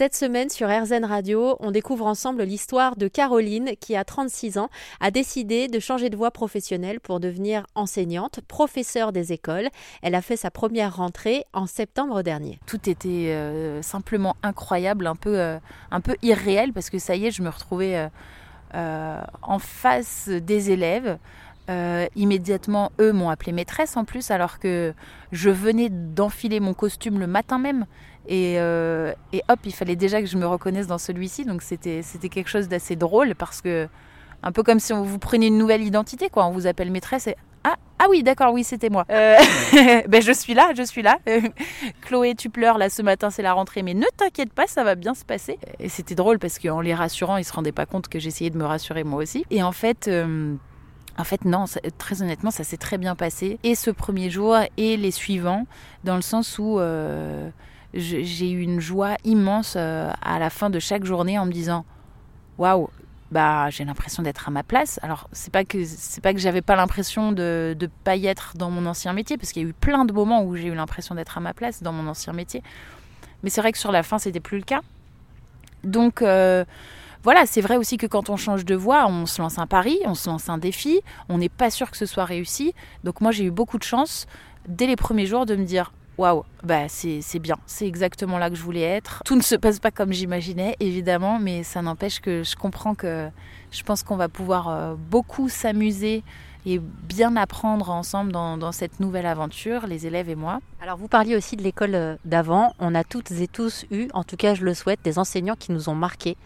Cette semaine sur RZN Radio, on découvre ensemble l'histoire de Caroline qui, à 36 ans, a décidé de changer de voie professionnelle pour devenir enseignante, professeure des écoles. Elle a fait sa première rentrée en septembre dernier. Tout était euh, simplement incroyable, un peu, euh, un peu irréel parce que ça y est, je me retrouvais euh, en face des élèves. Immédiatement, eux m'ont appelé maîtresse en plus, alors que je venais d'enfiler mon costume le matin même. Et, euh, et, hop, il fallait déjà que je me reconnaisse dans celui-ci. Donc c'était quelque chose d'assez drôle parce que, un peu comme si on vous prenait une nouvelle identité, quoi. On vous appelle maîtresse et ah, ah oui, d'accord, oui, c'était moi. Euh, ben, je suis là, je suis là. Chloé, tu pleures là ce matin, c'est la rentrée, mais ne t'inquiète pas, ça va bien se passer. Et c'était drôle parce qu'en les rassurant, ils se rendaient pas compte que j'essayais de me rassurer moi aussi. Et en fait. Euh, en fait, non, très honnêtement, ça s'est très bien passé. Et ce premier jour et les suivants, dans le sens où euh, j'ai eu une joie immense euh, à la fin de chaque journée en me disant Waouh, bah, j'ai l'impression d'être à ma place. Alors, c'est pas que c'est pas que j'avais pas l'impression de ne pas y être dans mon ancien métier, parce qu'il y a eu plein de moments où j'ai eu l'impression d'être à ma place dans mon ancien métier. Mais c'est vrai que sur la fin, c'était plus le cas. Donc. Euh, voilà, c'est vrai aussi que quand on change de voie, on se lance un pari, on se lance un défi, on n'est pas sûr que ce soit réussi. Donc moi j'ai eu beaucoup de chance dès les premiers jours de me dire waouh, bah c'est bien, c'est exactement là que je voulais être. Tout ne se passe pas comme j'imaginais, évidemment, mais ça n'empêche que je comprends que je pense qu'on va pouvoir euh, beaucoup s'amuser et bien apprendre ensemble dans, cette nouvelle aventure, les élèves et moi. Alors vous parliez aussi de l'école euh, d'avant. On a toutes et tous eu, en tout cas je le souhaite, des enseignants qui nous ont marqués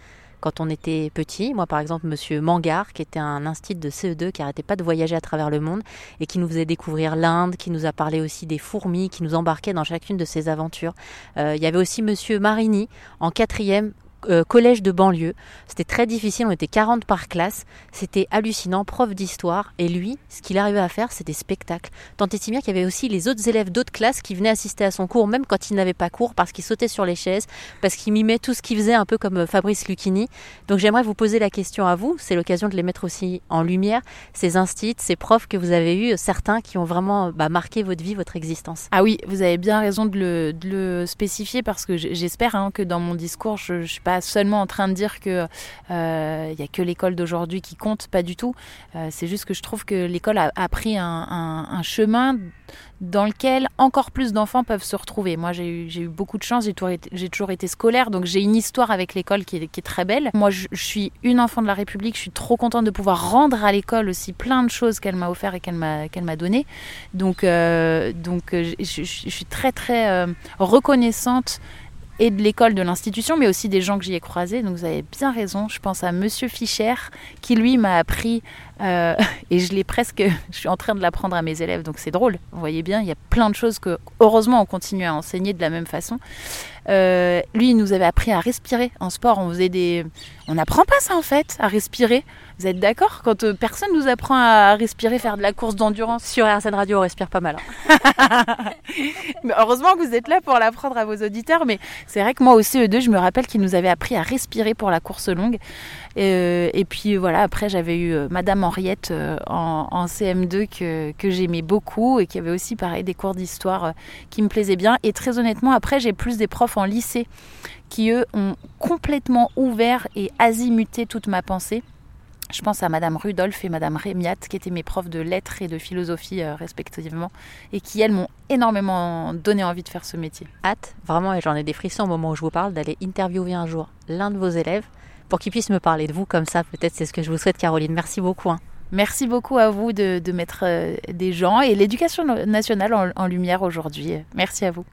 quand on était petit. Moi, par exemple, Monsieur Mangard, qui était un institut de CE2, qui arrêtait pas de voyager à travers le monde et qui nous faisait découvrir l'Inde, qui nous a parlé aussi des fourmis, qui nous embarquait dans chacune de ses aventures. Euh, il y avait aussi Monsieur Marini en quatrième euh, collège de banlieue. C'était très difficile, on était 40 par classe. C'était hallucinant, prof d'histoire. Et lui, ce qu'il arrivait à faire, c'était des spectacles. Tant et si bien qu'il y avait aussi les autres élèves d'autres classes qui venaient assister à son cours, même quand il n'avait pas cours, parce qu'il sautait sur les chaises, parce qu'il mimait tout ce qu'il faisait, un peu comme euh, Fabrice Lucchini. Donc j'aimerais vous poser la question à vous. C'est l'occasion de les mettre aussi en lumière, ces instits, ces profs que vous avez eus, certains qui ont vraiment bah, marqué votre vie, votre existence. Ah oui, vous avez bien raison de le, de le spécifier parce que j'espère hein, que dans mon discours, je ne suis pas seulement en train de dire que il euh, n'y a que l'école d'aujourd'hui qui compte, pas du tout. Euh, c'est juste que je trouve que l'école a, pris un, chemin dans lequel encore plus d'enfants peuvent se retrouver. Moi, j'ai eu, eu, beaucoup de chance, j'ai toujours, toujours, été scolaire, donc j'ai une histoire avec l'école qui, est, très belle. Moi, je, suis une enfant de la République, je suis trop contente de pouvoir rendre à l'école aussi plein de choses qu'elle m'a offert et qu'elle m'a m'a donné. Donc, euh, donc je, je, suis très très reconnaissante et de l'école, de l'institution, mais aussi des gens que j'y ai croisés. Donc vous avez bien raison. Je pense à Monsieur Fischer, qui lui m'a appris, euh, et je l'ai presque, je suis en train de l'apprendre à mes élèves, donc c'est drôle. Vous voyez bien, il y a plein de choses que, heureusement, on continue à enseigner de la même façon. Euh, lui, il nous avait appris à respirer en sport. On faisait des, on n'apprend pas ça en fait, à respirer. Vous êtes d'accord? Quand euh, personne nous apprend à respirer, faire de la course d'endurance. Sur RSN Radio, on respire pas mal. Hein. mais heureusement que vous êtes là pour l'apprendre à vos auditeurs. Mais c'est vrai que moi au CE2, je me rappelle qu'il nous avait appris à respirer pour la course longue. Euh, et puis voilà, après j'avais eu Madame Henriette euh, en, en, CM2 que, que j'aimais beaucoup et qui avait aussi pareil des cours d'histoire euh, qui me plaisaient bien. Et très honnêtement, après j'ai plus des profs en lycée qui eux ont complètement ouvert et azimuté toute ma pensée. Je pense à Madame Rudolph et Madame Rémiat, qui étaient mes profs de lettres et de philosophie euh, respectivement, et qui, elles, m'ont énormément donné envie de faire ce métier. Hâte, vraiment, et j'en ai des frissons au moment où je vous parle, d'aller interviewer un jour l'un de vos élèves pour qu'il puisse me parler de vous comme ça. Peut-être c'est ce que je vous souhaite, Caroline. Merci beaucoup. Hein. Merci beaucoup à vous de, mettre euh, des gens et l'éducation nationale en lumière aujourd'hui. Merci à vous.